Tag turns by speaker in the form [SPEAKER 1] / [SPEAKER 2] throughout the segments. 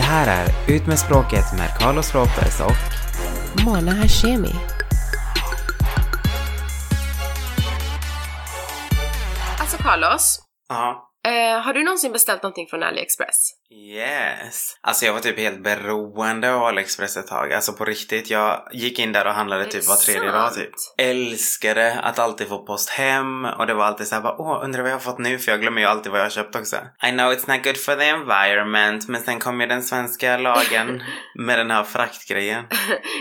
[SPEAKER 1] Det här är Ut med språket med Carlos Ropers och
[SPEAKER 2] Mona Hashemi. Alltså Carlos,
[SPEAKER 1] Ja.
[SPEAKER 2] Eh, har du någonsin beställt någonting från AliExpress?
[SPEAKER 1] Yes. Alltså jag var typ helt beroende av AliExpress ett tag. Alltså på riktigt. Jag gick in där och handlade typ var tredje dag typ. Älskade att alltid få post hem och det var alltid såhär bara åh undrar vad jag har fått nu för jag glömmer ju alltid vad jag har köpt också. I know it's not good for the environment men sen kom ju den svenska lagen med den här fraktgrejen.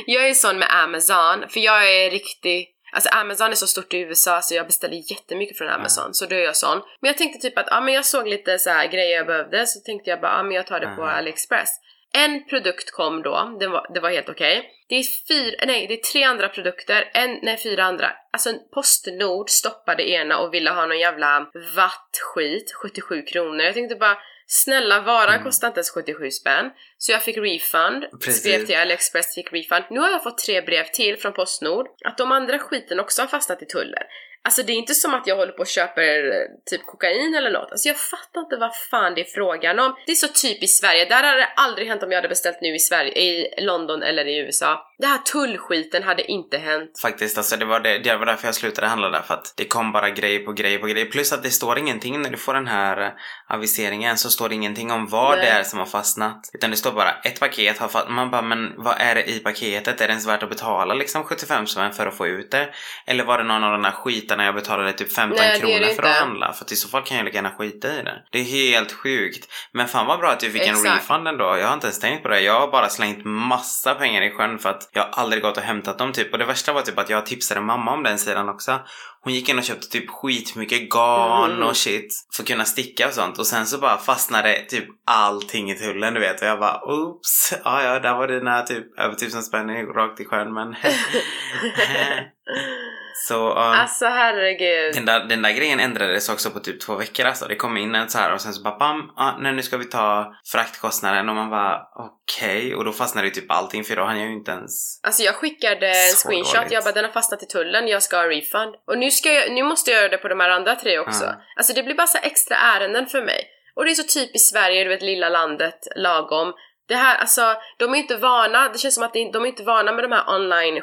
[SPEAKER 2] Jag är sån med Amazon, för jag är riktig Alltså Amazon är så stort i USA så jag beställer jättemycket från Amazon, så då är jag sån. Men jag tänkte typ att, ja men jag såg lite så här grejer jag behövde, så tänkte jag bara, ja men jag tar det på
[SPEAKER 1] Mhm.
[SPEAKER 2] AliExpress. En produkt kom då, det var, det var helt okej. Det är fyra, nej det är tre andra produkter, en, nej fyra andra. Alltså Postnord stoppade ena och ville ha någon jävla wattskit, 77 kronor. Jag tänkte bara, snälla varan
[SPEAKER 1] Mm.
[SPEAKER 2] kostar inte ens 77 spänn. Så jag fick refund,
[SPEAKER 1] Precis.
[SPEAKER 2] skrev till AliExpress, fick refund. Nu har jag fått tre brev till från Postnord, att de andra skiten också har fastnat i tullen. Alltså det är inte som att jag håller på och köper typ kokain eller något. Alltså jag fattar inte vad fan det är frågan om. Det är så typiskt Sverige. Där hade det aldrig hänt om jag hade beställt nu i Sverige, i London eller i USA. Det här tullskiten hade inte hänt.
[SPEAKER 1] Faktiskt, alltså det var, det, det var därför jag slutade handla där för att det kom bara grej på grej på grej. Plus att det står ingenting när du får den här eh, aviseringen så står det ingenting om vad
[SPEAKER 2] Nej.
[SPEAKER 1] det är som har fastnat. Utan det står bara ett paket har fastnat. Man bara, men vad är det i paketet? Är det ens värt att betala liksom 75 spänn för att få ut det? Eller var det någon av de där skitarna jag betalade typ 15
[SPEAKER 2] Nej,
[SPEAKER 1] kronor för att handla? För att i så fall kan jag lika gärna skita i det. Det är helt sjukt. Men fan vad bra att du fick en
[SPEAKER 2] Exakt.
[SPEAKER 1] refund ändå. Jag har inte ens tänkt på det. Jag har bara slängt massa pengar i sjön för att jag har aldrig gått och hämtat dem typ. Och det värsta var typ att jag tipsade mamma om den sidan också. Hon gick in och köpte typ skitmycket garn
[SPEAKER 2] Mhm.
[SPEAKER 1] och shit för att kunna sticka och sånt. Och sen så bara fastnade typ allting i tullen du vet. Och jag bara oops. Ja ja, där var dina typ över tusen spänn rakt i sjön men. så ja.
[SPEAKER 2] Alltså herregud.
[SPEAKER 1] Den där, den där grejen ändrades också på typ två veckor alltså. Det kom in en så här och sen så bara bam, ah, nej, nu ska vi ta fraktkostnaden och man bara okej. Och då fastnade ju typ allting för då hann jag ju inte ens...
[SPEAKER 2] Alltså jag skickade en screenshot,
[SPEAKER 1] dåligt.
[SPEAKER 2] jag bara den har fastnat i tullen, jag ska ha refund. Och nu, ska jag, nu måste jag göra det på de här andra tre också.
[SPEAKER 1] Ja.
[SPEAKER 2] Alltså det blir bara så extra ärenden för mig. Och det är så typiskt Sverige, du vet lilla landet, lagom. Det här, alltså, de är inte vana, det känns som att de är inte vana med de här online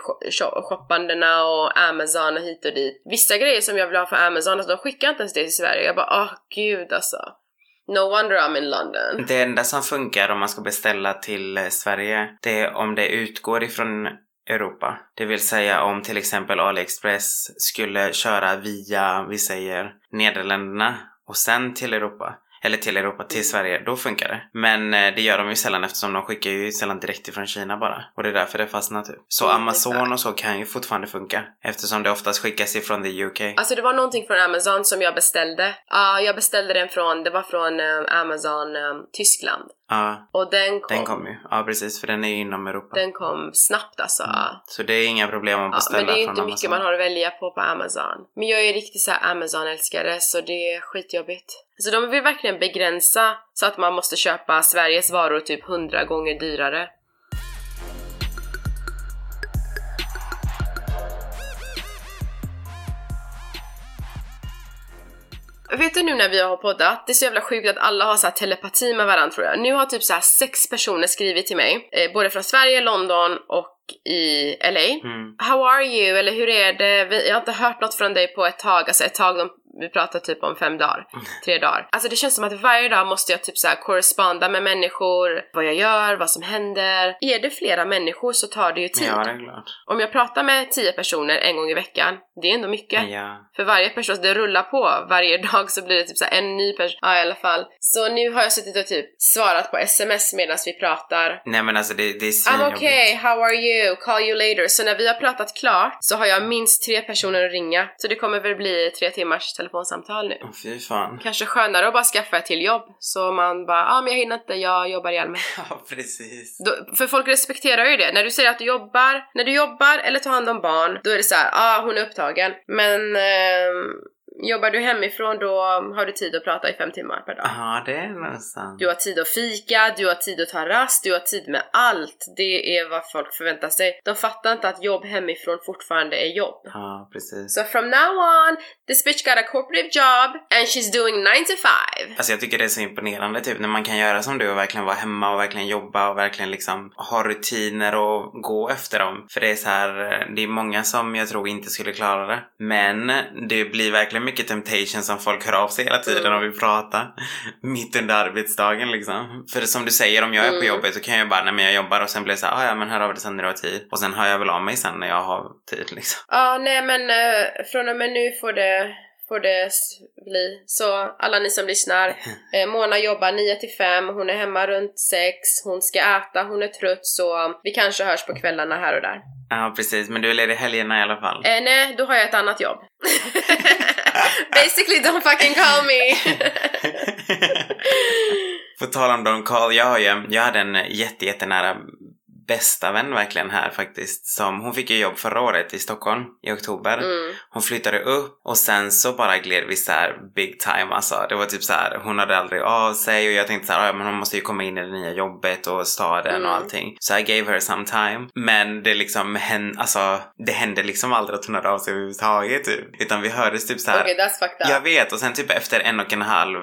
[SPEAKER 2] shoppandena och Amazon och hit och dit. Vissa grejer som jag vill ha från Amazon, alltså, de skickar inte ens det till Sverige. Jag bara, åh gud alltså. No wonder I'm in London.
[SPEAKER 1] Det enda som funkar om man ska beställa till eh, Sverige, det är om det utgår ifrån Europa. Det vill säga om till exempel AliExpress skulle köra via, vi säger, Nederländerna och sen till Europa. Eller till Europa, till Sverige, då funkar det. Men eh, det gör de ju sällan eftersom de skickar ju sällan direkt ifrån Kina bara. Och det är därför det fastnar typ. Så
[SPEAKER 2] Mm,
[SPEAKER 1] Amazon och så kan ju fortfarande funka. Eftersom det oftast skickas ifrån the UK.
[SPEAKER 2] Alltså det var någonting från Amazon som jag beställde. Ja, jag beställde den från, det var från eh, Amazon eh, Tyskland.
[SPEAKER 1] Ja,
[SPEAKER 2] Och den kom,
[SPEAKER 1] den kom ju. Ja, precis. För den är ju inom Europa.
[SPEAKER 2] den kom snabbt alltså.
[SPEAKER 1] Mm. Så det är inga problem att
[SPEAKER 2] Ja,
[SPEAKER 1] beställa
[SPEAKER 2] men det är ju
[SPEAKER 1] från
[SPEAKER 2] inte mycket man har att välja på på Amazon. Men jag är riktigt så Amazon-älskare så det är skitjobbigt. Så de vill verkligen begränsa så att man måste köpa Sveriges varor typ 100 gånger dyrare. Vet du nu när vi har poddat, det är så jävla sjukt att alla har så telepati med varandra tror jag. Nu har typ så sex personer skrivit till mig, eh, både från Sverige, London och i LA.
[SPEAKER 1] Mm.
[SPEAKER 2] How are you? Eller hur är det? Vi, jag har inte hört något från dig på ett tag, alltså ett tag, de, vi pratar typ om fem dagar, tre dagar. Alltså det känns som att varje dag måste jag typ så här korresponda med människor, vad jag gör, vad som händer. Är det flera människor så tar det ju tid.
[SPEAKER 1] Ja, det är klart.
[SPEAKER 2] Om jag pratar med tio personer en gång i veckan, det är ändå mycket.
[SPEAKER 1] Ja.
[SPEAKER 2] För varje person, det rullar på. Varje dag så blir det typ så här en ny person. Ja i alla fall. Så nu har jag suttit och typ svarat på sms medan vi pratar.
[SPEAKER 1] Nej men alltså det, det är
[SPEAKER 2] I'm
[SPEAKER 1] svinjobbigt.
[SPEAKER 2] okay, how are you? Call you later. Så när vi har pratat klart så har jag minst tre personer att ringa. Så det kommer väl bli tre timmars telefonsamtal nu.
[SPEAKER 1] Fy fan.
[SPEAKER 2] Kanske skönare att bara skaffa ett till jobb. Så man bara, ja ah, men jag hinner inte, jag jobbar ihjäl mig.
[SPEAKER 1] Ja, precis.
[SPEAKER 2] Då, för folk respekterar ju det. När du säger att du jobbar, när du jobbar eller tar hand om barn, då är det så här, ah hon är upptagen. Men ehm, jobbar du hemifrån då har du tid att prata i fem timmar per dag.
[SPEAKER 1] Ja, det är nog sant.
[SPEAKER 2] Du har tid att fika, du har tid att ta rast, du har tid med allt. Det är vad folk förväntar sig. De fattar inte att jobb hemifrån fortfarande är jobb.
[SPEAKER 1] Ja, precis.
[SPEAKER 2] So from now on, this bitch got a corporate job and she's doing 9 to 5.
[SPEAKER 1] Alltså jag tycker det är så imponerande typ när man kan göra som du och verkligen vara hemma och verkligen jobba och verkligen liksom ha rutiner och gå efter dem. För det är så här, det är många som jag tror inte skulle klara det. Men det blir verkligen mycket temptation som folk hör av sig hela tiden och vill prata. Mitt under arbetsdagen liksom. För som du säger, om jag är på
[SPEAKER 2] Mm.
[SPEAKER 1] jobbet så kan jag bara, nej men jag jobbar och sen blir det så här, "Ah, ja men hör av dig sen när du har tid. Och sen hör jag väl av mig sen när jag har tid liksom.
[SPEAKER 2] Ja, nej men eh, från och med nu får det, får det bli. Så alla ni som lyssnar, eh, Mona jobbar 9 till 5, hon är hemma runt 6, hon ska äta, hon är trött så vi kanske hörs på kvällarna här och där.
[SPEAKER 1] Ja precis, men du är ledig helgerna i alla fall.
[SPEAKER 2] Eh, nej, då har jag ett annat jobb. Basically don't fucking call me!
[SPEAKER 1] På tal om Don Call, jag, har ju, jag hade en jätte, jättenära bästa vän verkligen här faktiskt. Som, hon fick ju jobb förra året i Stockholm i oktober.
[SPEAKER 2] Mm.
[SPEAKER 1] Hon flyttade upp och sen så bara gled vi så här big time alltså. Det var typ så här, hon hade aldrig av sig och jag tänkte så här, "Ja, men hon måste ju komma in i det nya jobbet och staden
[SPEAKER 2] Mm.
[SPEAKER 1] och allting. Så I gave her some time. Men det liksom hände, alltså det hände liksom aldrig att hon hörde av sig överhuvudtaget typ. Utan vi hördes typ så här.
[SPEAKER 2] Okej, that's fucked up.
[SPEAKER 1] Jag vet och sen typ efter en och en halv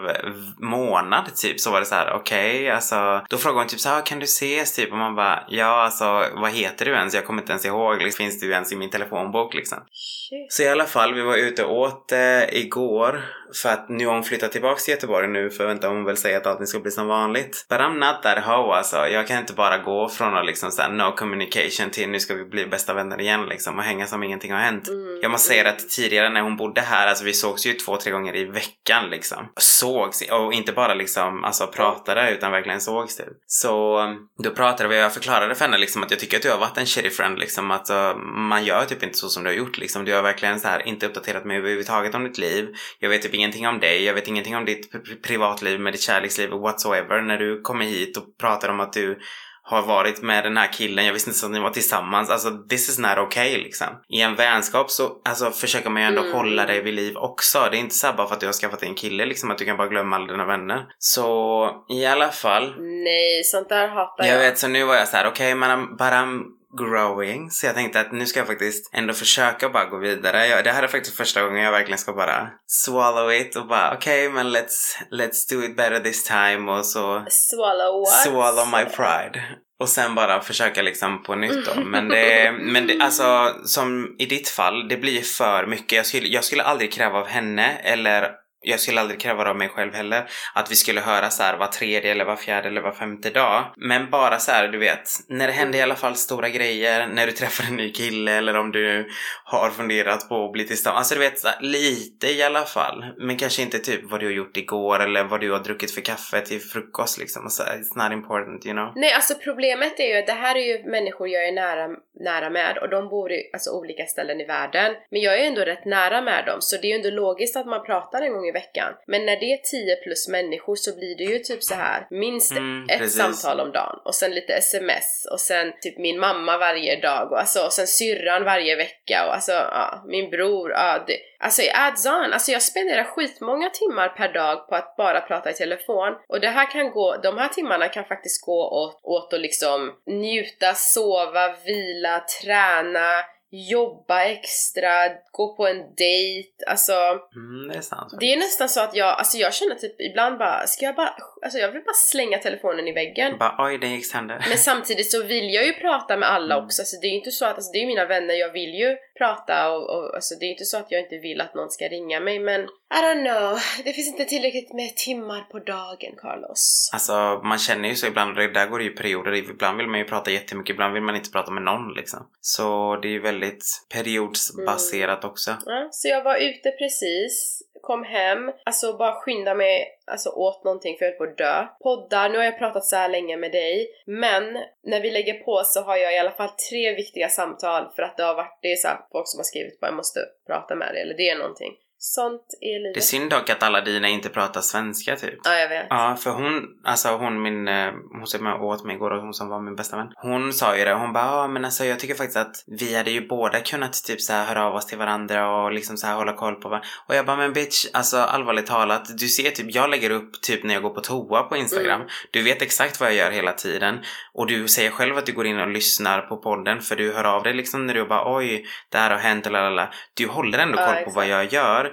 [SPEAKER 1] månad typ så var det så här: okej alltså. Då frågade hon typ så här, kan du ses typ? Och man bara, ja alltså vad heter du ens? Jag kommer inte ens ihåg. Liksom, finns du ens i min telefonbok liksom?
[SPEAKER 2] Shit.
[SPEAKER 1] Så i alla fall, vi var ute och åt eh, igår. För att nu har hon flyttat tillbaks till Göteborg nu förväntar hon väl sig att allting ska bli som vanligt. But I'm not that hoe alltså. Jag kan inte bara gå från att liksom såhär no communication till nu ska vi bli bästa vänner igen liksom och hänga som ingenting har hänt.
[SPEAKER 2] Mm.
[SPEAKER 1] Jag måste säga att tidigare när hon bodde här, alltså vi sågs ju två, tre gånger i veckan liksom. Sågs, och inte bara liksom alltså pratade utan verkligen sågs typ. Så då pratade vi och jag förklarade för henne liksom att jag tycker att du har varit en shitty friend liksom att uh, man gör typ inte så som du har gjort liksom. Du har verkligen så här inte uppdaterat mig överhuvudtaget om ditt liv. Jag vet typ ingenting om dig, jag vet ingenting om ditt privatliv med ditt kärleksliv whatsoever. När du kommer hit och pratar om att du har varit med den här killen, jag visste inte ens att ni var tillsammans. Alltså this is not okay liksom. I en vänskap så alltså, försöker man ju ändå
[SPEAKER 2] Mm.
[SPEAKER 1] hålla dig vid liv också. Det är inte så här bara för att du har skaffat dig en kille liksom att du kan bara glömma alla dina vänner. Så i alla fall.
[SPEAKER 2] Nej, sånt där hatar jag.
[SPEAKER 1] Jag vet så nu var jag så här: okej men I'm, but I'm growing. Så jag tänkte att nu ska jag faktiskt ändå försöka bara gå vidare. Jag, det här är faktiskt första gången jag verkligen ska bara swallow it och bara okej men let's, let's do it better this time och så
[SPEAKER 2] Swallow what?
[SPEAKER 1] swallow my pride. Och sen bara försöka liksom på nytt då. Men det, men det, alltså som i ditt fall, det blir för mycket. Jag skulle, jag skulle aldrig kräva av henne eller jag skulle aldrig kräva det av mig själv heller. Att vi skulle höra så här var tredje eller var fjärde eller var femte dag. Men bara så här, du vet, när det händer i alla fall stora grejer, när du träffar en ny kille eller om du har funderat på att bli tillsammans. Alltså du vet, så här, lite i alla fall. Men kanske inte typ vad du har gjort igår eller vad du har druckit för kaffe till frukost liksom. Så, it's not important, you know.
[SPEAKER 2] Nej, alltså problemet är ju att det här är ju människor jag är nära, nära med och de bor i alltså, olika ställen i världen. Men jag är ändå rätt nära med dem så det är ju ändå logiskt att man pratar en gång i veckan. Men när det är 10 plus människor så blir det ju typ så här minst
[SPEAKER 1] Mm,
[SPEAKER 2] ett
[SPEAKER 1] precis.
[SPEAKER 2] samtal om dagen och sen lite sms och sen typ min mamma varje dag och, alltså, och sen syrran varje vecka och alltså ja, min bror. Ja, det, alltså i adds on, alltså jag spenderar skitmånga timmar per dag på att bara prata i telefon och det här kan gå, de här timmarna kan faktiskt gå åt, åt att liksom njuta, sova, vila, träna, jobba extra, gå på en dejt, alltså
[SPEAKER 1] Mm, det är sant.
[SPEAKER 2] det är nästan så att jag, alltså jag känner typ ibland bara, ska jag bara, alltså jag vill bara slänga telefonen i väggen.
[SPEAKER 1] Bara oj, den gick sönder.
[SPEAKER 2] Men samtidigt så vill jag ju prata med alla
[SPEAKER 1] Mm.
[SPEAKER 2] också, så det är ju inte så att, alltså det är mina vänner, jag vill ju prata och, och alltså det är inte så att jag inte vill att någon ska ringa mig men I don't know, det finns inte tillräckligt med timmar på dagen Carlos.
[SPEAKER 1] Alltså man känner ju så ibland, det där går det ju perioder. Ibland vill man ju prata jättemycket, ibland vill man inte prata med någon liksom. Så det är ju väldigt periodsbaserat också.
[SPEAKER 2] Ja, så jag var ute precis, kom hem, alltså bara skynda mig, alltså åt någonting för jag höll på att dö. Poddar, nu har jag pratat så här länge med dig, men när vi lägger på så har jag i alla fall tre viktiga samtal för att det har varit, det är så här, folk som har skrivit bara jag måste prata med dig eller det är någonting. Sånt är livet.
[SPEAKER 1] Det är synd dock att alla dina inte pratar svenska typ.
[SPEAKER 2] Ja, jag vet.
[SPEAKER 1] Ja, för hon, alltså hon min, eh, hon som jag åt mig igår och hon som var min bästa vän. Hon sa ju det, hon bara ja men alltså jag tycker faktiskt att vi hade ju båda kunnat typ så här höra av oss till varandra och liksom så här hålla koll på varandra. Och jag bara men bitch, alltså allvarligt talat, du ser typ, jag lägger upp typ när jag går på toa på Instagram.
[SPEAKER 2] Mm.
[SPEAKER 1] Du vet exakt vad jag gör hela tiden. Och du säger själv att du går in och lyssnar på podden för du hör av dig liksom när du bara oj, det här har hänt eller. Du håller ändå
[SPEAKER 2] Ja,
[SPEAKER 1] koll på
[SPEAKER 2] exakt.
[SPEAKER 1] vad jag gör.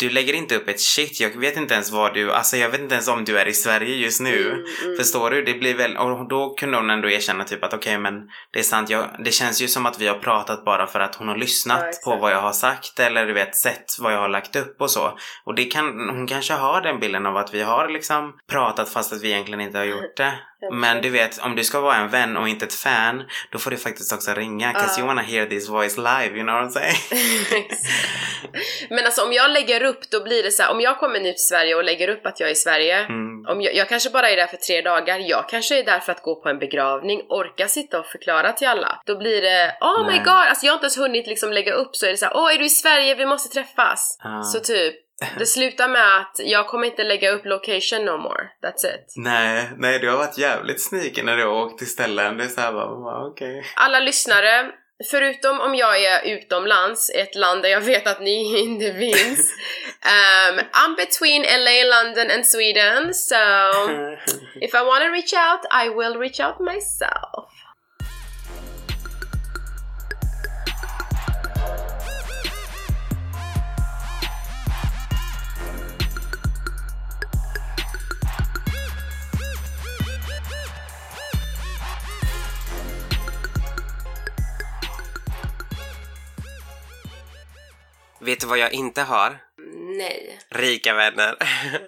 [SPEAKER 1] Du lägger inte upp ett shit, jag vet inte ens vad du, alltså jag vet inte ens om du är i Sverige just nu.
[SPEAKER 2] Mm, mm.
[SPEAKER 1] Förstår du? Det blir väl, och då kunde hon ändå erkänna typ att okej men det är sant, jag, det känns ju som att vi har pratat bara för att hon har
[SPEAKER 2] Ja,
[SPEAKER 1] lyssnat
[SPEAKER 2] exakt.
[SPEAKER 1] på vad jag har sagt eller du vet sett vad jag har lagt upp och så. Och det kan, hon kanske har den bilden av att vi har liksom pratat fast att vi egentligen inte har gjort det. Men du vet, om du ska vara en vän och inte ett fan, då får du faktiskt också ringa. 'cause
[SPEAKER 2] Ja.
[SPEAKER 1] you wanna hear this voice live, you know what I'm saying?
[SPEAKER 2] Men alltså om jag lägger upp, då blir det så här, om jag kommer nu till Sverige och lägger upp att jag är i Sverige,
[SPEAKER 1] Mm.
[SPEAKER 2] om jag, jag kanske bara är där för tre dagar, jag kanske är där för att gå på en begravning, orka sitta och förklara till alla. Då blir det oh my
[SPEAKER 1] Nej.
[SPEAKER 2] god, alltså jag har inte ens hunnit liksom lägga upp så är det så här, åh är du i Sverige, vi måste träffas.
[SPEAKER 1] Ah.
[SPEAKER 2] Så typ, det slutar med att jag kommer inte lägga upp location no more, that's it.
[SPEAKER 1] Nej, nej du har varit jävligt sneaky när du har åkt till ställen. Det är såhär bara, "Va, okej.
[SPEAKER 2] Alla lyssnare, förutom om jag är utomlands, ett land där jag vet att ni inte finns. um, I'm between LA, London and Sweden, so if I wanna reach out, I will reach out myself.
[SPEAKER 3] Vet du vad jag inte har?
[SPEAKER 2] Nej.
[SPEAKER 3] Rika vänner.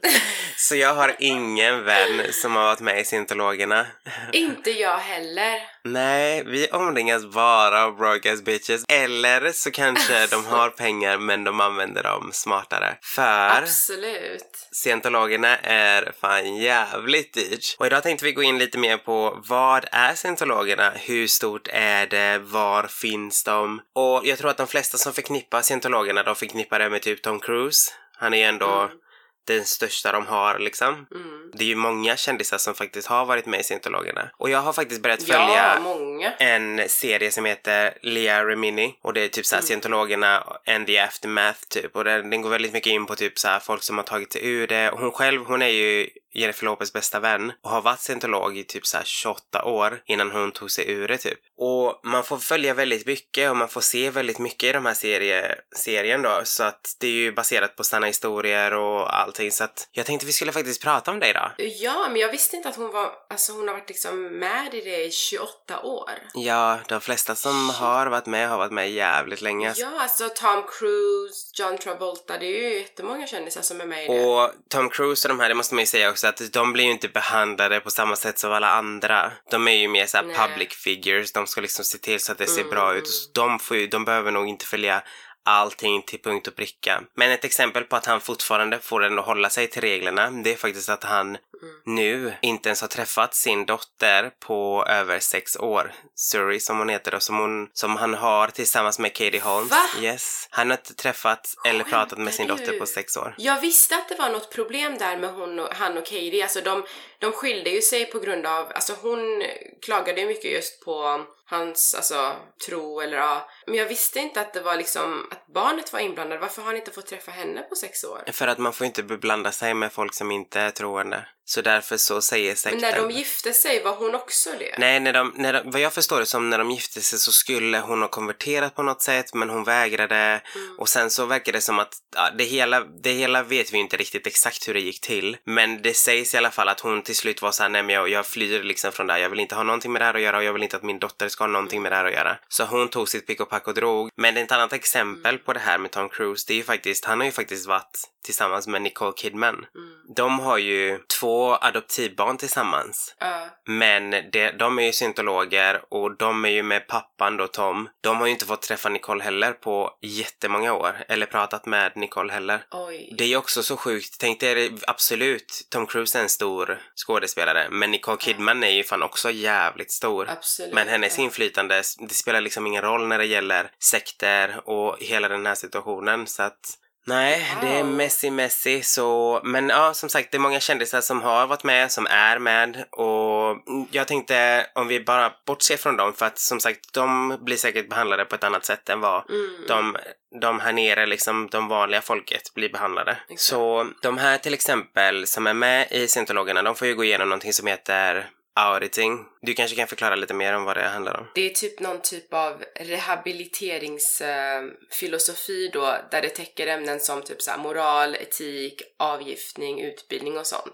[SPEAKER 3] Så jag har ingen vän som har varit med i scientologerna.
[SPEAKER 2] Inte jag heller.
[SPEAKER 3] Nej, vi omringas bara av broadcast bitches. Eller så kanske de har pengar men de använder dem smartare. För
[SPEAKER 2] Absolut.
[SPEAKER 3] scientologerna är fan jävligt dyrt. Och idag tänkte vi gå in lite mer på vad är scientologerna? Hur stort är det? Var finns de? Och jag tror att de flesta som förknippar scientologerna, de förknippar det med typ Tom Cruise. Han är ju ändå
[SPEAKER 2] Mm.
[SPEAKER 3] Den största de har liksom.
[SPEAKER 2] Mm.
[SPEAKER 3] Det är ju många kändisar som faktiskt har varit med i scientologerna. Och jag har faktiskt börjat
[SPEAKER 2] Ja,
[SPEAKER 3] följa
[SPEAKER 2] många.
[SPEAKER 3] en serie som heter Lea Remini och det är typ såhär
[SPEAKER 2] Mm.
[SPEAKER 3] scientologerna and the aftermath typ och den, den går väldigt mycket in på typ såhär folk som har tagit sig ur det. Hon själv, hon är ju Jennifer Lopez bästa vän och har varit scientolog i typ såhär 28 år innan hon tog sig ur det typ. Och man får följa väldigt mycket och man får se väldigt mycket i de här serie, serien då så att det är ju baserat på sanna historier och allting så att jag tänkte vi skulle faktiskt prata om det idag.
[SPEAKER 2] Ja, men jag visste inte att hon var, alltså hon har varit liksom med i det i 28 år.
[SPEAKER 3] Ja, de flesta som har varit med har varit med jävligt länge.
[SPEAKER 2] Ja, alltså Tom Cruise, John Travolta, det är ju jättemånga kändisar som är med i det.
[SPEAKER 3] Och Tom Cruise och de här, det måste man ju säga också att de blir ju inte behandlade på samma sätt som alla andra. De är ju mer såhär public figures, de ska liksom se till så att det ser
[SPEAKER 2] Mm,
[SPEAKER 3] bra ut.
[SPEAKER 2] mm.
[SPEAKER 3] Så de, får ju, de behöver nog inte följa allting till punkt och pricka. Men ett exempel på att han fortfarande får den att hålla sig till reglerna, det är faktiskt att han
[SPEAKER 2] Mm.
[SPEAKER 3] nu inte ens har träffat sin dotter på över sex år. Suri som hon heter då, som, hon, som han har tillsammans med Katie Holmes.
[SPEAKER 2] Va?
[SPEAKER 3] Yes. Han har inte träffat eller pratat med sin dotter på sex år.
[SPEAKER 2] Jag visste att det var något problem där med hon och, han och Katie, alltså de, de skilde ju sig på grund av, alltså hon klagade ju mycket just på hans, alltså tro eller ja. Men jag visste inte att det var liksom, att barnet var inblandat. Varför har han inte fått träffa henne på sex år?
[SPEAKER 3] För att man får inte beblanda sig med folk som inte är troende. Så därför så säger
[SPEAKER 2] Men
[SPEAKER 3] sekten...
[SPEAKER 2] när de gifte sig, var hon också det?
[SPEAKER 3] Nej, när de, när de, vad jag förstår det som när de gifte sig så skulle hon ha konverterat på något sätt men hon vägrade.
[SPEAKER 2] Mm.
[SPEAKER 3] Och sen så verkar det som att ja, det, hela, det hela vet vi inte riktigt exakt hur det gick till. Men det sägs i alla fall att hon till slut var såhär, nej men jag, jag flyr liksom från det här. Jag vill inte ha någonting med det här att göra och jag vill inte att min dotter ska ha någonting med det här att göra. Så hon tog sitt pick och pack och drog. Men ett annat exempel på det här med Tom Cruise, det är ju faktiskt, han har ju faktiskt varit tillsammans med Nicole Kidman.
[SPEAKER 2] Mm.
[SPEAKER 3] De har ju två adoptivbarn tillsammans.
[SPEAKER 2] Ja.
[SPEAKER 3] Men det, de är ju syntologer och de är ju med pappan då Tom. De har ju inte fått träffa Nicole heller på jättemånga år. Eller pratat med Nicole heller.
[SPEAKER 2] oj.
[SPEAKER 3] Det är ju också så sjukt. Tänk dig absolut, Tom Cruise är en stor skådespelare. Men Nicole Kidman är ju fan också jävligt stor.
[SPEAKER 2] Absolut.
[SPEAKER 3] Men hennes inflytande, det spelar liksom ingen roll när det gäller sekter och hela den här situationen. Så att Nej, det är
[SPEAKER 2] Wow.
[SPEAKER 3] Messi Messi så, men ja som sagt det är många kändisar som har varit med, som är med och jag tänkte om vi bara bortser från dem för att som sagt de blir säkert behandlade på ett annat sätt än vad
[SPEAKER 2] Mm.
[SPEAKER 3] de, de här nere, liksom de vanliga folket blir behandlade.
[SPEAKER 2] Exakt.
[SPEAKER 3] Så de här till exempel som är med i scientologerna, de får ju gå igenom någonting som heter auditing. Du kanske kan förklara lite mer om vad det handlar om?
[SPEAKER 2] Det är typ någon typ av rehabiliteringsfilosofi då, där det täcker ämnen som typ så här moral, etik, avgiftning, utbildning och sånt.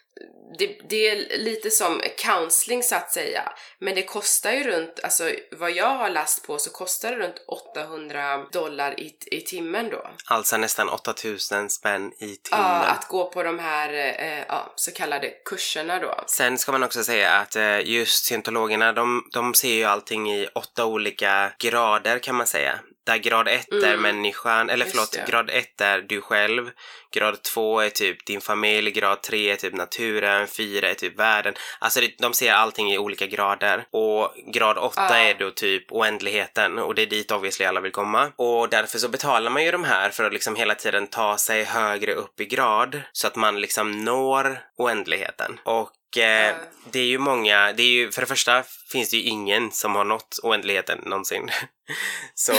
[SPEAKER 2] Det, det är lite som counseling så att säga, men det kostar ju runt, alltså vad jag har läst på så kostar det runt 800 dollar i, i timmen då.
[SPEAKER 3] Alltså nästan 8000 spänn i
[SPEAKER 2] Ja,
[SPEAKER 3] timmen.
[SPEAKER 2] att gå på de här eh, ja, så kallade kurserna då.
[SPEAKER 3] Sen ska man också säga att eh, just scientologerna, de, de ser ju allting i åtta olika grader kan man säga. Där grad ett är
[SPEAKER 2] Mm.
[SPEAKER 3] människan, eller
[SPEAKER 2] Just
[SPEAKER 3] förlåt,
[SPEAKER 2] det.
[SPEAKER 3] grad ett är du själv, grad två är typ din familj, grad tre är typ naturen, fyra är typ världen. Alltså det, de ser allting i olika grader. Och grad åtta
[SPEAKER 2] Ja.
[SPEAKER 3] är då typ oändligheten och det är dit obviously alla vill komma. Och därför så betalar man ju de här för att liksom hela tiden ta sig högre upp i grad så att man liksom når oändligheten. Och eh,
[SPEAKER 2] Ja.
[SPEAKER 3] det är ju många, det är ju, för det första finns det ju ingen som har nått oändligheten någonsin. Så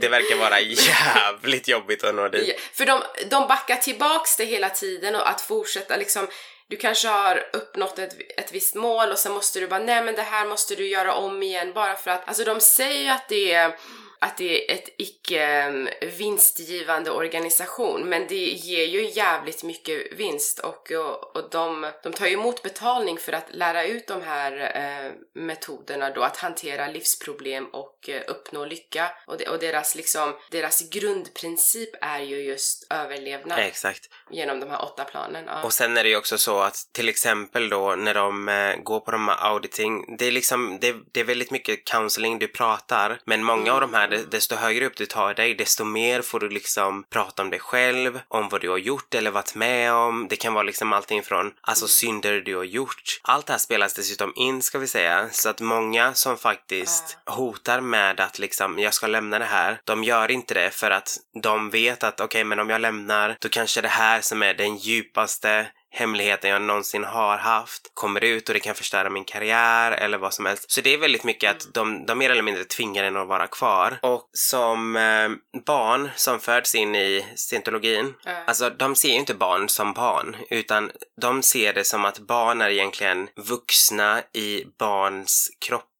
[SPEAKER 3] det verkar vara jävligt jobbigt att nå dit.
[SPEAKER 2] Ja, för de, de backar tillbaks det hela tiden och att fortsätta liksom du kanske har uppnått ett, ett visst mål och sen måste du bara nej men det här måste du göra om igen bara för att alltså de säger ju att det är att det är ett icke mm, vinstgivande organisation men det ger ju jävligt mycket vinst och, och, och de, de tar ju emot betalning för att lära ut de här eh, metoderna då att hantera livsproblem och eh, uppnå lycka och, de, och deras liksom deras grundprincip är ju just överlevnad
[SPEAKER 3] Exakt
[SPEAKER 2] genom de här åtta planen. Ja.
[SPEAKER 3] Och sen är det ju också så att till exempel då när de eh, går på de här auditing, det är liksom, det, det är väldigt mycket counseling, du pratar, men många av de här, de- desto högre upp du tar dig, desto mer får du liksom prata om dig själv, om vad du har gjort eller varit med om. Det kan vara liksom allting från, alltså synder du har gjort. Allt det här spelas dessutom in ska vi säga, så att många som faktiskt hotar med att liksom, jag ska lämna det här, de gör inte det för att de vet att okej, men om jag lämnar, då kanske det här som är den djupaste hemligheten jag någonsin har haft kommer ut och det kan förstöra min karriär eller vad som helst. Så det är väldigt mycket att de, de mer eller mindre tvingar en att vara kvar. Och som eh, barn som föds in i scientologin,
[SPEAKER 2] Ja.
[SPEAKER 3] alltså de ser ju inte barn som barn utan de ser det som att barn är egentligen vuxna i barns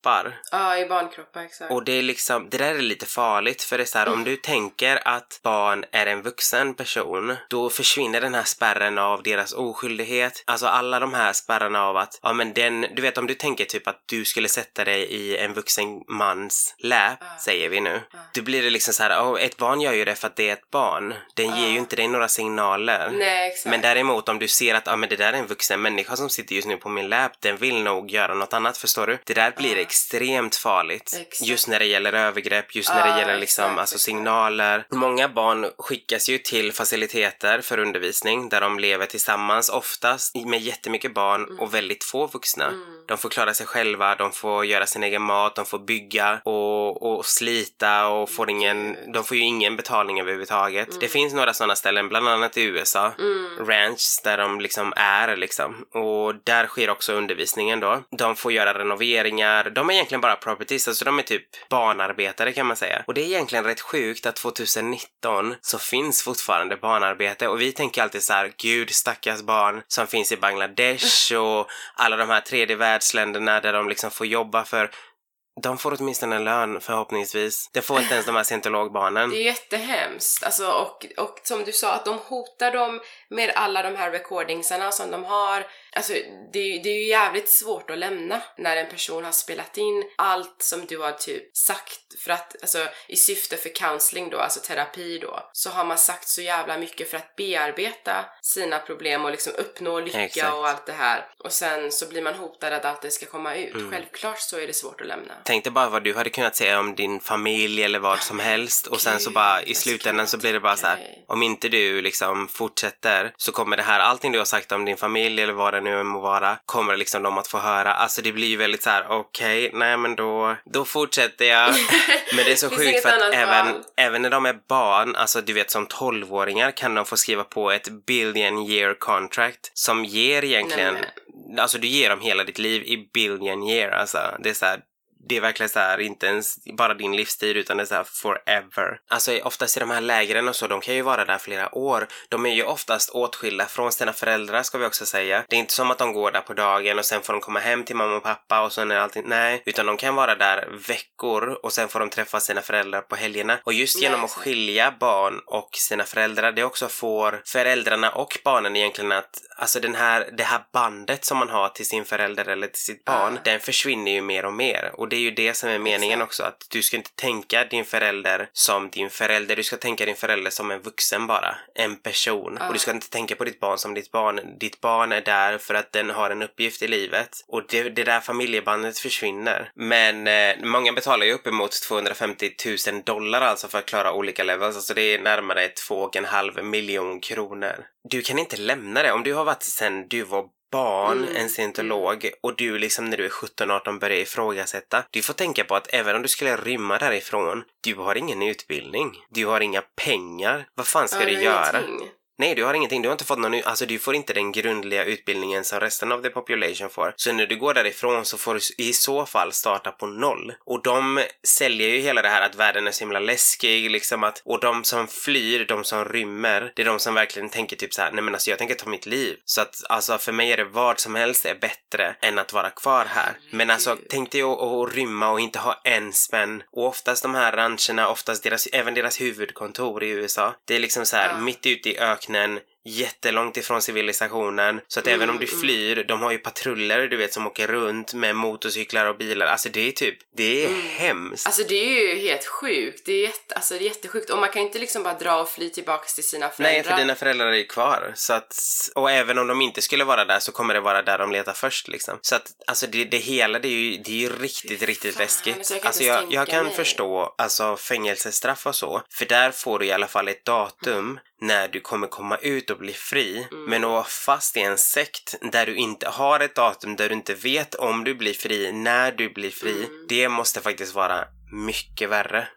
[SPEAKER 3] kroppar.
[SPEAKER 2] ja, i barnkroppar exakt.
[SPEAKER 3] Och det är liksom, det där är lite farligt för det är så här, om du tänker att barn är en vuxen person, då försvinner den här spärren av deras oskyldighet. Alltså alla de här spärrarna av att, ja men den, du vet om du tänker typ att du skulle sätta dig i en vuxen mans läp,
[SPEAKER 2] Ja.
[SPEAKER 3] säger vi nu.
[SPEAKER 2] Ja.
[SPEAKER 3] Då blir det liksom så här, oh, ett barn gör ju det för att det är ett barn. Den ger
[SPEAKER 2] Ja.
[SPEAKER 3] ju inte dig några signaler.
[SPEAKER 2] Nej, exakt.
[SPEAKER 3] Men däremot om du ser att ah, men det där är en vuxen människa som sitter just nu på min lap, den vill nog göra något annat, förstår du? Det där blir
[SPEAKER 2] Ja.
[SPEAKER 3] Extremt farligt.
[SPEAKER 2] Exakt.
[SPEAKER 3] Just när det gäller övergrepp, just när det gäller liksom,
[SPEAKER 2] exakt,
[SPEAKER 3] alltså signaler. Många barn skickas ju till faciliteter för undervisning där de lever tillsammans, oftast med jättemycket barn och väldigt få vuxna.
[SPEAKER 2] Mm.
[SPEAKER 3] De får klara sig själva, de får göra sin egen mat, de får bygga och, och slita och får ingen, de får ju ingen betalning överhuvudtaget. Det finns några sådana ställen, bland annat i USA,
[SPEAKER 2] Mm.
[SPEAKER 3] ranch där de liksom är liksom. Och där sker också undervisningen då. De får göra renoveringar, de är egentligen bara properties, alltså de är typ barnarbetare kan man säga. Och det är egentligen rätt sjukt att 2019 så finns fortfarande barnarbete och vi tänker alltid så här, gud stackars barn som finns i Bangladesh och alla de här tredje världsländerna där de liksom får jobba för de får åtminstone en lön förhoppningsvis. Det får inte ens de här scientologbarnen.
[SPEAKER 2] Det är jättehemskt. Alltså, och, och som du sa, att de hotar dem med alla de här recordingsarna som de har. Alltså, det, det är ju jävligt svårt att lämna när en person har spelat in allt som du har typ sagt för att, alltså i syfte för counseling då, alltså terapi då, så har man sagt så jävla mycket för att bearbeta sina problem och liksom uppnå lycka
[SPEAKER 3] Exakt.
[SPEAKER 2] och allt det här. Och sen så blir man hotad att allt det ska komma ut.
[SPEAKER 3] Mm.
[SPEAKER 2] Självklart så är det svårt att lämna.
[SPEAKER 3] Tänk dig bara vad du hade kunnat säga om din familj eller vad som helst och sen så bara i
[SPEAKER 2] alltså,
[SPEAKER 3] slutändan så blir det bara så här. Om inte du liksom fortsätter så kommer det här, allting du har sagt om din familj eller vad det nu än må vara, kommer liksom de att få höra. Alltså det blir ju väldigt så här: okej, nej men då, då fortsätter jag. Men det är så sjukt för att även,
[SPEAKER 2] val.
[SPEAKER 3] även när de är barn, alltså du vet som 12-åringar kan de få skriva på ett billion year contract som ger egentligen,
[SPEAKER 2] Nej,
[SPEAKER 3] alltså du ger dem hela ditt liv i billion year alltså. Det är så här, det är verkligen så här, inte ens bara din livstid utan det är så här forever. Alltså oftast i de här lägren och så, de kan ju vara där flera år. De är ju oftast åtskilda från sina föräldrar ska vi också säga. Det är inte som att de går där på dagen och sen får de komma hem till mamma och pappa och sen är allting, nej. Utan de kan vara där veckor och sen får de träffa sina föräldrar på helgerna. Och just genom att skilja barn och sina föräldrar, det också får föräldrarna och barnen egentligen att, alltså den här, det här bandet som man har till sin förälder eller till sitt barn,
[SPEAKER 2] Ja.
[SPEAKER 3] den försvinner ju mer och mer. Och det är ju det som är meningen också, att du ska inte tänka din förälder som din förälder, du ska tänka din förälder som en vuxen bara, en person.
[SPEAKER 2] Ja.
[SPEAKER 3] Och du ska inte tänka på ditt barn som ditt barn. Ditt barn är där för att den har en uppgift i livet. Och det, det där familjebandet försvinner. Men eh, många betalar ju uppemot 250 000 dollar alltså för att klara olika levels. Alltså det är närmare 2,5 miljon kronor. Du kan inte lämna det. Om du har varit sen du var barn,
[SPEAKER 2] Mm,
[SPEAKER 3] en scientolog och du liksom när du är 17-18 börjar ifrågasätta. Du får tänka på att även om du skulle rymma därifrån, du har ingen utbildning. Du har inga pengar. Vad fan ska
[SPEAKER 2] Ja,
[SPEAKER 3] du göra?
[SPEAKER 2] ingenting.
[SPEAKER 3] Nej, du har ingenting. Du har inte fått någon, alltså du får inte den grundliga utbildningen som resten av the population får. Så när du går därifrån så får du i så fall starta på noll. Och de säljer ju hela det här att världen är så himla läskig, liksom att, och de som flyr, de som rymmer, det är de som verkligen tänker typ så här: nej men alltså jag tänker ta mitt liv. Så att alltså för mig är det vad som helst är bättre än att vara kvar här. Men alltså tänk dig att, att rymma och inte ha en spänn. Och oftast de här rancherna, oftast deras, även deras huvudkontor i USA, det är liksom så här
[SPEAKER 2] Ja.
[SPEAKER 3] mitt ute i Then. Jättelångt ifrån civilisationen. Så att även om du
[SPEAKER 2] Mm,
[SPEAKER 3] flyr, de har ju patruller du vet som åker runt med motorcyklar och bilar. Alltså det är typ, det är
[SPEAKER 2] Mm.
[SPEAKER 3] hemskt.
[SPEAKER 2] Alltså det är ju helt sjukt. Det är, jätte, alltså, det är jättesjukt. Och man kan inte liksom bara dra och fly tillbaks till sina föräldrar.
[SPEAKER 3] Nej, för dina föräldrar är ju kvar. Så att, och även om de inte skulle vara där så kommer det vara där de letar först liksom. Så att, alltså det, det hela, det är ju, det är ju riktigt, riktigt
[SPEAKER 2] fan,
[SPEAKER 3] läskigt.
[SPEAKER 2] alltså, jag kan
[SPEAKER 3] alltså jag,
[SPEAKER 2] ens
[SPEAKER 3] jag kan förstå, alltså fängelsestraff och så. För där får du i alla fall ett datum när du kommer komma ut och bli fri.
[SPEAKER 2] Mm.
[SPEAKER 3] Men att vara fast i en sekt där du inte har ett datum, där du inte vet om du blir fri, när du blir fri.
[SPEAKER 2] Mm.
[SPEAKER 3] Det måste faktiskt vara mycket värre.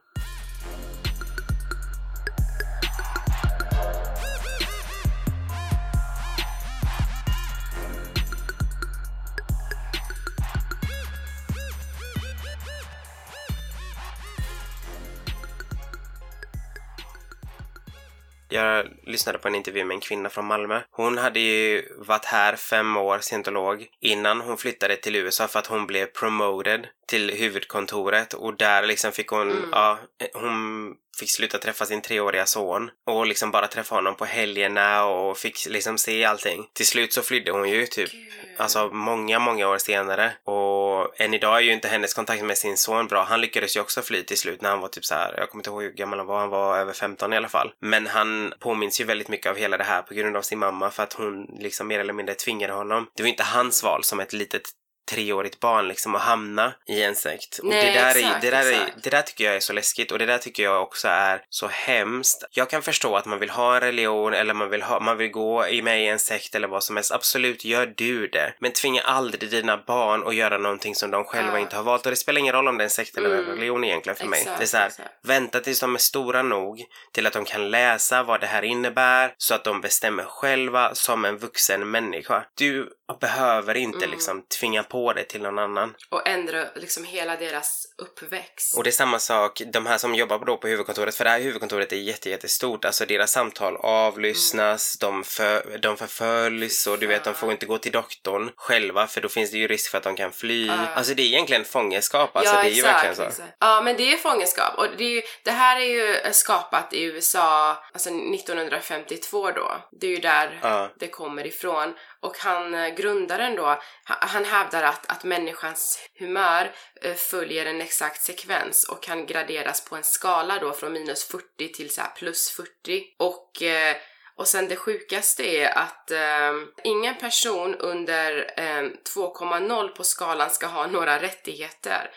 [SPEAKER 3] Jag lyssnade på en intervju med en kvinna från Malmö. Hon hade ju varit här fem år, scientolog, innan hon flyttade till USA för att hon blev promoted till huvudkontoret och där liksom fick hon,
[SPEAKER 2] Mm.
[SPEAKER 3] ja, hon fick sluta träffa sin treåriga son och liksom bara träffa honom på helgerna och fick liksom se allting. Till slut så flydde hon ju typ
[SPEAKER 2] Gud.
[SPEAKER 3] Alltså många, många år senare. Och än idag är ju inte hennes kontakt med sin son bra. Han lyckades ju också fly till slut när han var typ så här. jag kommer inte ihåg hur gammal han var, han var över 15 i alla fall. Men han påminns ju väldigt mycket av hela det här på grund av sin mamma för att hon liksom mer eller mindre tvingade honom. Det var inte hans val som ett litet treårigt barn liksom att hamna i en sekt. Och
[SPEAKER 2] Nej,
[SPEAKER 3] det, där är,
[SPEAKER 2] exakt,
[SPEAKER 3] det, där är, det där tycker jag är så läskigt och det där tycker jag också är så hemskt. Jag kan förstå att man vill ha en religion eller man vill, ha, man vill gå i med i en sekt eller vad som helst. Absolut, gör du det. Men tvinga aldrig dina barn att göra någonting som de själva
[SPEAKER 2] Ja.
[SPEAKER 3] inte har valt. Och det spelar ingen roll om det är en sekt eller en
[SPEAKER 2] Mm.
[SPEAKER 3] religion egentligen för mig.
[SPEAKER 2] Exakt,
[SPEAKER 3] Det är så här, vänta tills de är stora nog till att de kan läsa vad det här innebär så att de bestämmer själva som en vuxen människa. Du behöver inte
[SPEAKER 2] Mm.
[SPEAKER 3] liksom tvinga på det till någon annan.
[SPEAKER 2] Och ändra liksom hela deras uppväxt.
[SPEAKER 3] Och det är samma sak, de här som jobbar då på huvudkontoret, för det här huvudkontoret är jätte, jättestort. Alltså deras samtal avlyssnas, de, för, de förföljs och du vet, de får inte gå till doktorn själva för då finns det ju risk för att de kan fly.
[SPEAKER 2] Ja.
[SPEAKER 3] Alltså det är egentligen fångenskap, alltså
[SPEAKER 2] ja,
[SPEAKER 3] det är ju
[SPEAKER 2] exakt,
[SPEAKER 3] verkligen så.
[SPEAKER 2] exakt. Ja, men det är fångenskap. Och det, är ju, det här är ju skapat i USA, alltså 1952 då. Det är ju där
[SPEAKER 3] Ja.
[SPEAKER 2] det kommer ifrån. Och han, eh, grundaren då, han hävdar att, att människans humör eh, följer en exakt sekvens och kan graderas på en skala då från minus 40 till så här plus 40. Och eh, och sen det sjukaste är att eh, ingen person under eh, 2,0 på skalan ska ha några rättigheter.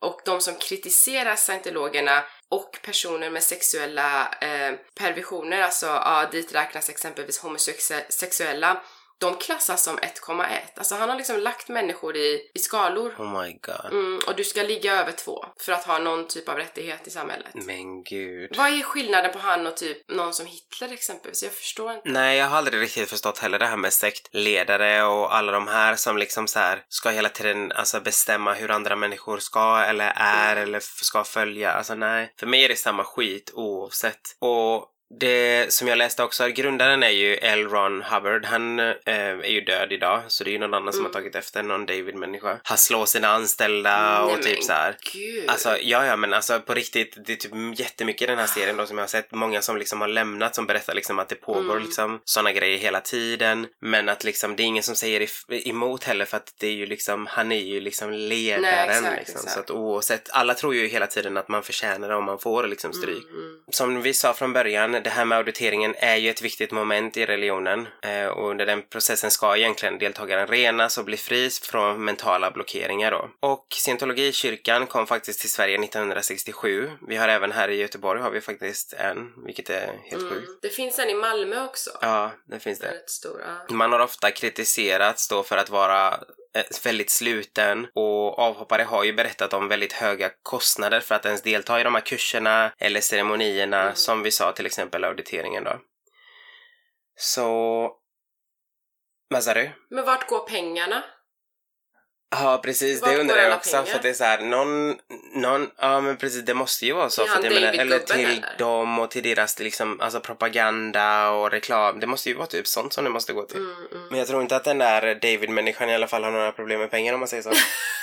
[SPEAKER 2] Och de som kritiserar scientologerna och personer med sexuella eh, perversioner, alltså ja, dit räknas exempelvis homosexuella, de klassas som 1,1. Alltså han har liksom lagt människor i, i skalor.
[SPEAKER 3] Oh my god.
[SPEAKER 2] Mm, och du ska ligga över två för att ha någon typ av rättighet i samhället.
[SPEAKER 3] Men gud.
[SPEAKER 2] Vad är skillnaden på han och typ någon som Hitler exempelvis? Jag förstår inte.
[SPEAKER 3] Nej, jag har aldrig riktigt förstått heller det här med sektledare och alla de här som liksom så här ska hela tiden alltså bestämma hur andra människor ska eller är
[SPEAKER 2] Mm.
[SPEAKER 3] eller ska följa. Alltså nej. För mig är det samma skit oavsett. Och det som jag läste också, grundaren är ju L. Ron Hubbard. Han eh, är ju död idag, så det är ju någon annan som har
[SPEAKER 2] Mm.
[SPEAKER 3] tagit efter, någon David-människa. Han slår sina anställda och
[SPEAKER 2] Nej,
[SPEAKER 3] typ så här.
[SPEAKER 2] Gud.
[SPEAKER 3] Alltså ja, ja, men alltså på riktigt, det är typ jättemycket i den här serien då som jag har sett. Många som liksom har lämnat som berättar liksom att det pågår
[SPEAKER 2] Mm.
[SPEAKER 3] liksom sådana grejer hela tiden. Men att liksom det är ingen som säger emot heller för att det är ju liksom, han är ju liksom ledaren
[SPEAKER 2] Nej, exakt,
[SPEAKER 3] liksom.
[SPEAKER 2] exakt.
[SPEAKER 3] Så att oavsett, alla tror ju hela tiden att man förtjänar det om man får liksom stryk.
[SPEAKER 2] Mm, mm.
[SPEAKER 3] Som vi sa från början, det här med auditeringen är ju ett viktigt moment i religionen eh, och under den processen ska egentligen deltagaren renas och bli fri från mentala blockeringar då. Och scientologikyrkan kom faktiskt till Sverige 1967. Vi har även här i Göteborg har vi faktiskt en, vilket är helt
[SPEAKER 2] Mm.
[SPEAKER 3] sjukt.
[SPEAKER 2] Det finns en i Malmö också.
[SPEAKER 3] Ja, det finns det.
[SPEAKER 2] rätt stor. Ja.
[SPEAKER 3] Man har ofta kritiserats då för att vara väldigt sluten och avhoppare har ju berättat om väldigt höga kostnader för att ens delta i de här kurserna eller ceremonierna
[SPEAKER 2] Mm.
[SPEAKER 3] som vi sa till exempel auditeringen då. Så... Vad sa du?
[SPEAKER 2] Men vart går pengarna?
[SPEAKER 3] Ja precis, det undrar jag också
[SPEAKER 2] pengar?
[SPEAKER 3] för det är så här, någon, någon, ja men precis det måste ju vara så.
[SPEAKER 2] Till
[SPEAKER 3] för att jag menar, eller till
[SPEAKER 2] eller?
[SPEAKER 3] dem och till deras liksom, alltså propaganda och reklam. Det måste ju vara typ sånt som det måste gå till.
[SPEAKER 2] Mm, mm.
[SPEAKER 3] Men jag tror inte att den där David-människan i alla fall har några problem med pengar om man säger så.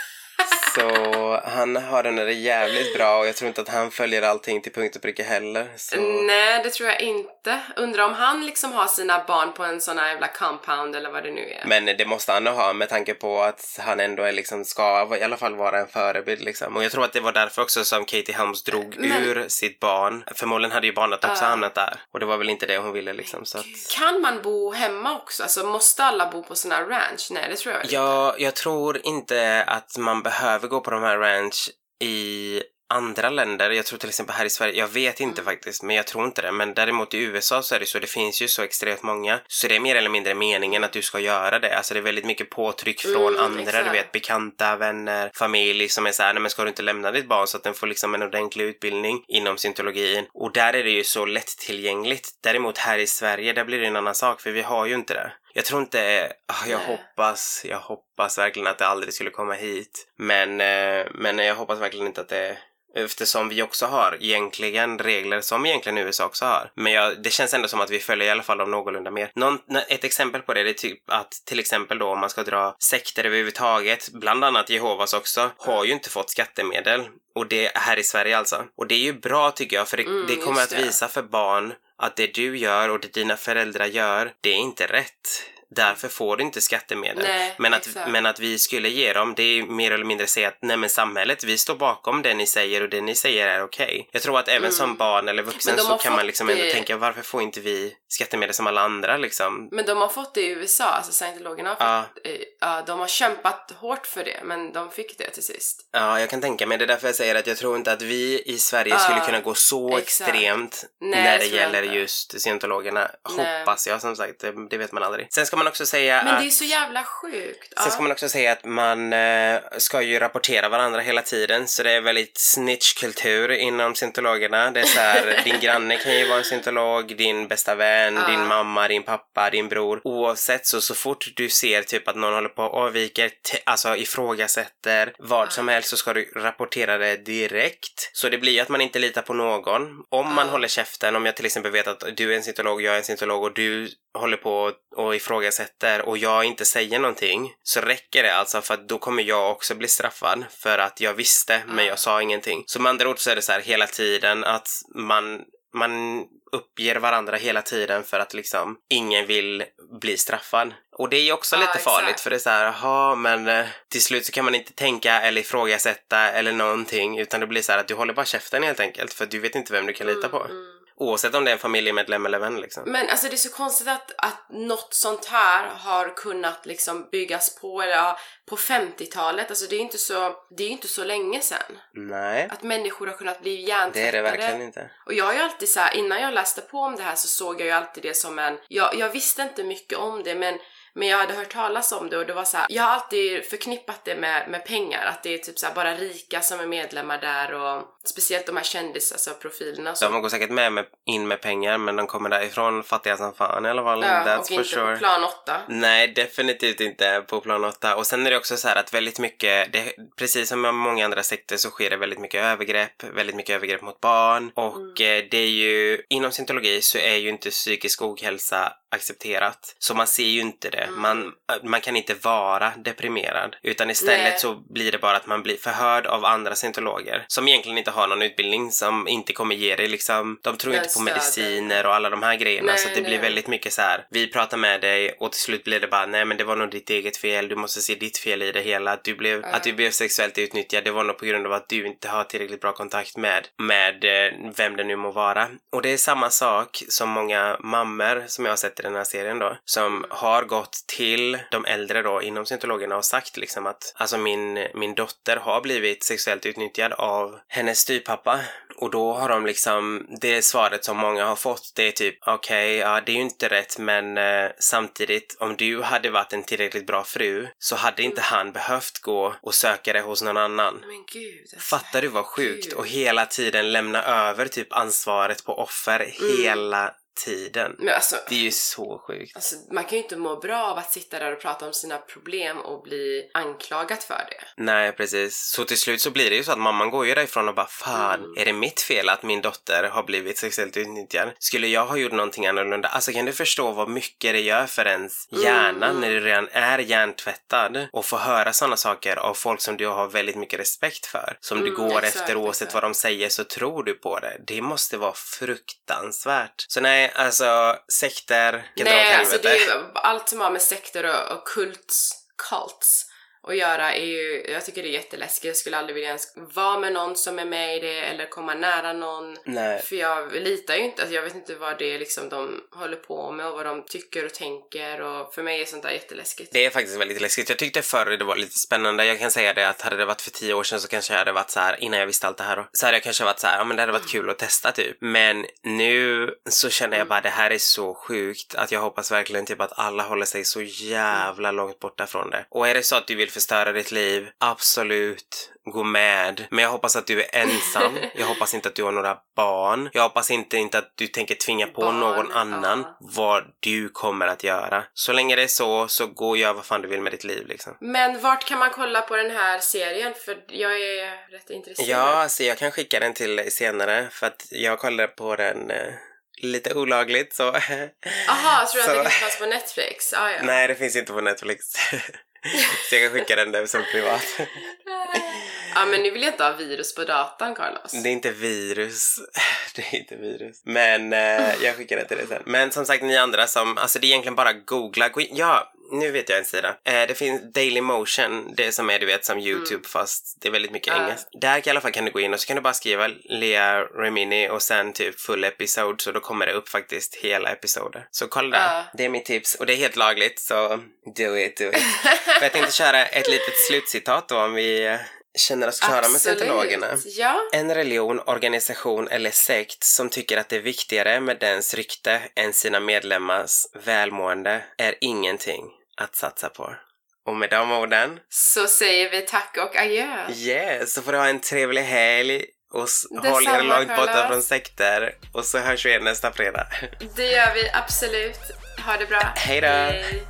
[SPEAKER 3] så han har den där jävligt bra och jag tror inte att han följer allting till punkt och pricka heller. Så...
[SPEAKER 2] Nej, det tror jag inte. Undrar om han liksom har sina barn på en sån här jävla compound eller vad det nu är.
[SPEAKER 3] Men det måste han ha med tanke på att han ändå är liksom, ska i alla fall vara en förebild liksom. Och jag tror att det var därför också som Katie Holmes drog
[SPEAKER 2] Men-
[SPEAKER 3] ur sitt barn. Förmodligen hade ju barnet också
[SPEAKER 2] Ja.
[SPEAKER 3] hamnat där. Och det var väl inte det hon ville liksom. Så att...
[SPEAKER 2] Kan man bo hemma också? Alltså måste alla bo på såna här ranch? Nej, det tror jag inte.
[SPEAKER 3] Ja, jag tror inte att man behöver gå på de här ranch i andra länder. Jag tror till exempel här i Sverige, jag vet inte
[SPEAKER 2] Mm.
[SPEAKER 3] faktiskt, men jag tror inte det. Men däremot i USA så är det så, det finns ju så extremt många. Så det är mer eller mindre meningen att du ska göra det. Alltså det är väldigt mycket påtryck från
[SPEAKER 2] Mm,
[SPEAKER 3] andra,
[SPEAKER 2] exakt.
[SPEAKER 3] du vet bekanta, vänner, familj som är såhär, nej men ska du inte lämna ditt barn så att den får liksom en ordentlig utbildning inom syntologin. Och där är det ju så lättillgängligt. Däremot här i Sverige, där blir det en annan sak för vi har ju inte det. Jag tror inte, ah, jag
[SPEAKER 2] Nej.
[SPEAKER 3] hoppas, jag hoppas verkligen att det aldrig skulle komma hit. Men, eh, men jag hoppas verkligen inte att det Eftersom vi också har egentligen regler som egentligen USA också har. Men jag, det känns ändå som att vi följer i alla fall dem någorlunda mer. Någon, ett exempel på det det är typ att till exempel då om man ska dra sekter överhuvudtaget, bland annat Jehovas också, har ju inte fått skattemedel. Och det här i Sverige alltså. Och det är ju bra tycker jag för det,
[SPEAKER 2] Mm,
[SPEAKER 3] det kommer att visa för barn att det du gör och det dina föräldrar gör, det är inte rätt. Därför får du inte skattemedel.
[SPEAKER 2] Nej,
[SPEAKER 3] men, att,
[SPEAKER 2] exakt.
[SPEAKER 3] men att vi skulle ge dem, det är mer eller mindre säga att nej men samhället, vi står bakom det ni säger och det ni säger är okej. Jag tror att även
[SPEAKER 2] Mm.
[SPEAKER 3] som barn eller vuxen så kan man liksom ändå
[SPEAKER 2] det-
[SPEAKER 3] tänka varför får inte vi skattemedel som alla andra liksom?
[SPEAKER 2] Men de har fått det i USA, alltså scientologerna har fått,
[SPEAKER 3] Ja.
[SPEAKER 2] eh, ja, de har kämpat hårt för det, men de fick det till sist.
[SPEAKER 3] Ja, jag kan tänka mig. Det är därför jag säger att jag tror inte att vi i Sverige
[SPEAKER 2] Ja,
[SPEAKER 3] skulle kunna gå så
[SPEAKER 2] exakt.
[SPEAKER 3] extremt
[SPEAKER 2] Nej,
[SPEAKER 3] när
[SPEAKER 2] det
[SPEAKER 3] gäller just scientologerna.
[SPEAKER 2] Nej.
[SPEAKER 3] Hoppas jag som sagt, det, det vet man aldrig. Sen ska man också säga
[SPEAKER 2] Men
[SPEAKER 3] att...
[SPEAKER 2] det är så jävla sjukt.
[SPEAKER 3] Sen ska man också säga att man eh, ska ju rapportera varandra hela tiden så det är väldigt snitchkultur inom scientologerna. Det är så här, din granne kan ju vara en scientolog, din bästa vän,
[SPEAKER 2] Ja.
[SPEAKER 3] din mamma, din pappa, din bror. Oavsett så, så fort du ser typ att någon håller på och avviker, alltså ifrågasätter vad
[SPEAKER 2] Ja.
[SPEAKER 3] som helst så ska du rapportera det direkt. Så det blir ju att man inte litar på någon. Om man
[SPEAKER 2] Ja.
[SPEAKER 3] håller käften, om jag till exempel vet att du är en scientolog, jag är en scientolog och du håller på och ifrågasätter och jag inte säger någonting så räcker det alltså för att då kommer jag också bli straffad för att jag visste men
[SPEAKER 2] Ja.
[SPEAKER 3] jag sa ingenting. Så med andra ord så är det så här hela tiden att man, man uppger varandra hela tiden för att liksom ingen vill bli straffad. Och det är ju också
[SPEAKER 2] Ja,
[SPEAKER 3] lite
[SPEAKER 2] exakt.
[SPEAKER 3] farligt för det är så här, jaha men eh, till slut så kan man inte tänka eller ifrågasätta eller någonting utan det blir så här att du håller bara käften helt enkelt för du vet inte vem du kan lita på.
[SPEAKER 2] Mm, mm.
[SPEAKER 3] Oavsett om det är en familjemedlem eller vän liksom.
[SPEAKER 2] Men alltså det är så konstigt att, att något sånt här har kunnat liksom byggas på, eller ja, på 50-talet, alltså det är ju inte så, det är inte så länge sedan.
[SPEAKER 3] Nej,
[SPEAKER 2] Att människor har kunnat bli
[SPEAKER 3] det
[SPEAKER 2] hjärntvättade.
[SPEAKER 3] är det verkligen inte.
[SPEAKER 2] Och jag har ju alltid så här, innan jag läste på om det här så såg jag ju alltid det som en, jag, jag visste inte mycket om det men men jag hade hört talas om det och det var så här, jag har alltid förknippat det med, med pengar, att det är typ så här bara rika som är medlemmar där och speciellt de här kändis, alltså profilerna och så.
[SPEAKER 3] De går säkert med, med in med pengar men de kommer därifrån fattiga som fan i alla fall.
[SPEAKER 2] ja,
[SPEAKER 3] That's
[SPEAKER 2] och inte
[SPEAKER 3] sure.
[SPEAKER 2] på plan 8.
[SPEAKER 3] Nej, definitivt inte på plan 8. Och sen är det också så att väldigt mycket, det, precis som med många andra sekter så sker det väldigt mycket övergrepp, väldigt mycket övergrepp mot barn. Och eh, det är ju, inom scientologi så är ju inte psykisk ohälsa accepterat. Så man ser ju inte det. Man, man kan inte vara deprimerad. Utan istället
[SPEAKER 2] Nej.
[SPEAKER 3] så blir det bara att man blir förhörd av andra scientologer som egentligen inte har någon utbildning, som inte kommer ge dig liksom, de tror
[SPEAKER 2] Den
[SPEAKER 3] inte på
[SPEAKER 2] stöden.
[SPEAKER 3] mediciner och alla de här grejerna.
[SPEAKER 2] Nej,
[SPEAKER 3] så det blir
[SPEAKER 2] nej.
[SPEAKER 3] väldigt mycket så här. vi pratar med dig och till slut blir det bara, nej men det var nog ditt eget fel, du måste se ditt fel i det hela. Att du blev, att du blev sexuellt utnyttjad, det var nog på grund av att du inte har tillräckligt bra kontakt med, med eh, vem det nu må vara. Och det är samma sak som många mammor som jag har sett i den här serien då, som har gått till de äldre då inom scientologerna och sagt liksom att alltså min, min dotter har blivit sexuellt utnyttjad av hennes styvpappa. Och då har de liksom, det svaret som många har fått det är typ okej, ja det är ju inte rätt men eh, samtidigt om du hade varit en tillräckligt bra fru så hade inte han behövt gå och söka det hos någon annan.
[SPEAKER 2] Men gud. alltså,
[SPEAKER 3] Fattar du vad sjukt?
[SPEAKER 2] Gud.
[SPEAKER 3] Och hela tiden lämna över typ ansvaret på offer hela tiden.
[SPEAKER 2] Alltså,
[SPEAKER 3] Det är ju så sjukt.
[SPEAKER 2] alltså, man kan ju inte må bra av att sitta där och prata om sina problem och bli anklagad för det.
[SPEAKER 3] Nej, precis. Så till slut så blir det ju så att mamman går ju därifrån och bara fan,
[SPEAKER 2] Mm.
[SPEAKER 3] är det mitt fel att min dotter har blivit sexuellt utnyttjad? Skulle jag ha gjort någonting annorlunda? Alltså kan du förstå vad mycket det gör för ens hjärna
[SPEAKER 2] Mm.
[SPEAKER 3] när du redan är hjärntvättad och få höra sådana saker av folk som du har väldigt mycket respekt för. Som du
[SPEAKER 2] Mm,
[SPEAKER 3] går
[SPEAKER 2] exakt,
[SPEAKER 3] efter oavsett
[SPEAKER 2] exakt.
[SPEAKER 3] vad de säger så tror du på det. Det måste vara fruktansvärt. Så nej, alltså sekter kan dra åt
[SPEAKER 2] Nej, alltså
[SPEAKER 3] helvete.
[SPEAKER 2] det är ju allt som har med sekter och, och kults, cults att göra är ju, jag tycker det är jätteläskigt. Jag skulle aldrig vilja ens vara med någon som är med i det eller komma nära någon.
[SPEAKER 3] Nej.
[SPEAKER 2] För jag litar ju inte, alltså jag vet inte vad det är liksom de håller på med och vad de tycker och tänker och för mig är sånt där jätteläskigt.
[SPEAKER 3] Det är faktiskt väldigt läskigt. Jag tyckte förr det var lite spännande. Jag kan säga det att hade det varit för tio år sedan så kanske jag hade varit så här innan jag visste allt det här då, så hade jag kanske varit så här, ja men det hade varit kul att testa typ. Men nu så känner jag bara det här är så sjukt att jag hoppas verkligen typ att alla håller sig så jävla långt borta från det. Och är det så att du vill förstöra ditt liv, absolut, gå med. Men jag hoppas att du är ensam. Jag hoppas inte att du har några barn. Jag hoppas inte, inte att du tänker tvinga på
[SPEAKER 2] Barn,
[SPEAKER 3] någon annan
[SPEAKER 2] ja.
[SPEAKER 3] vad du kommer att göra. Så länge det är så, så gå och gör vad fan du vill med ditt liv liksom.
[SPEAKER 2] Men vart kan man kolla på den här serien? För jag är rätt intresserad.
[SPEAKER 3] Ja, alltså jag kan skicka den till dig senare för att jag kollade på den eh, lite olagligt så...
[SPEAKER 2] Aha, jag tror
[SPEAKER 3] Så-
[SPEAKER 2] att det fanns på Netflix? Ah, ja.
[SPEAKER 3] Nej, det finns inte på Netflix. så jag kan skicka den där som privat.
[SPEAKER 2] Ja men nu vill jag inte ha virus på datan Carlos.
[SPEAKER 3] Det är inte virus. Det är inte virus. Men eh, jag skickar det till dig sen. Men som sagt, ni andra som, alltså det är egentligen bara googla. Gå in, ja, nu vet jag en sida. Eh, det finns Daily Motion, det som är du vet som YouTube fast det är väldigt mycket engelskt. Där i alla fall kan du gå in och så kan du bara skriva Lea Remini och sen typ full episode så då kommer det upp faktiskt hela episoder. Så kolla där.
[SPEAKER 2] Ja.
[SPEAKER 3] Det är mitt tips och det är helt lagligt så do it, do it. För jag tänkte köra ett litet slutcitat då om vi eh, känner oss klara med scientologerna.
[SPEAKER 2] Ja.
[SPEAKER 3] En religion, organisation eller sekt som tycker att det är viktigare med dens rykte än sina medlemmars välmående är ingenting att satsa på. Och med de orden,
[SPEAKER 2] Så säger vi tack och adjö.
[SPEAKER 3] yes, så får du ha en trevlig helg och håll er långt borta från sekter. Och så hörs vi igen nästa fredag.
[SPEAKER 2] Det gör vi absolut. Ha det bra.
[SPEAKER 3] Hej då.
[SPEAKER 2] Hej.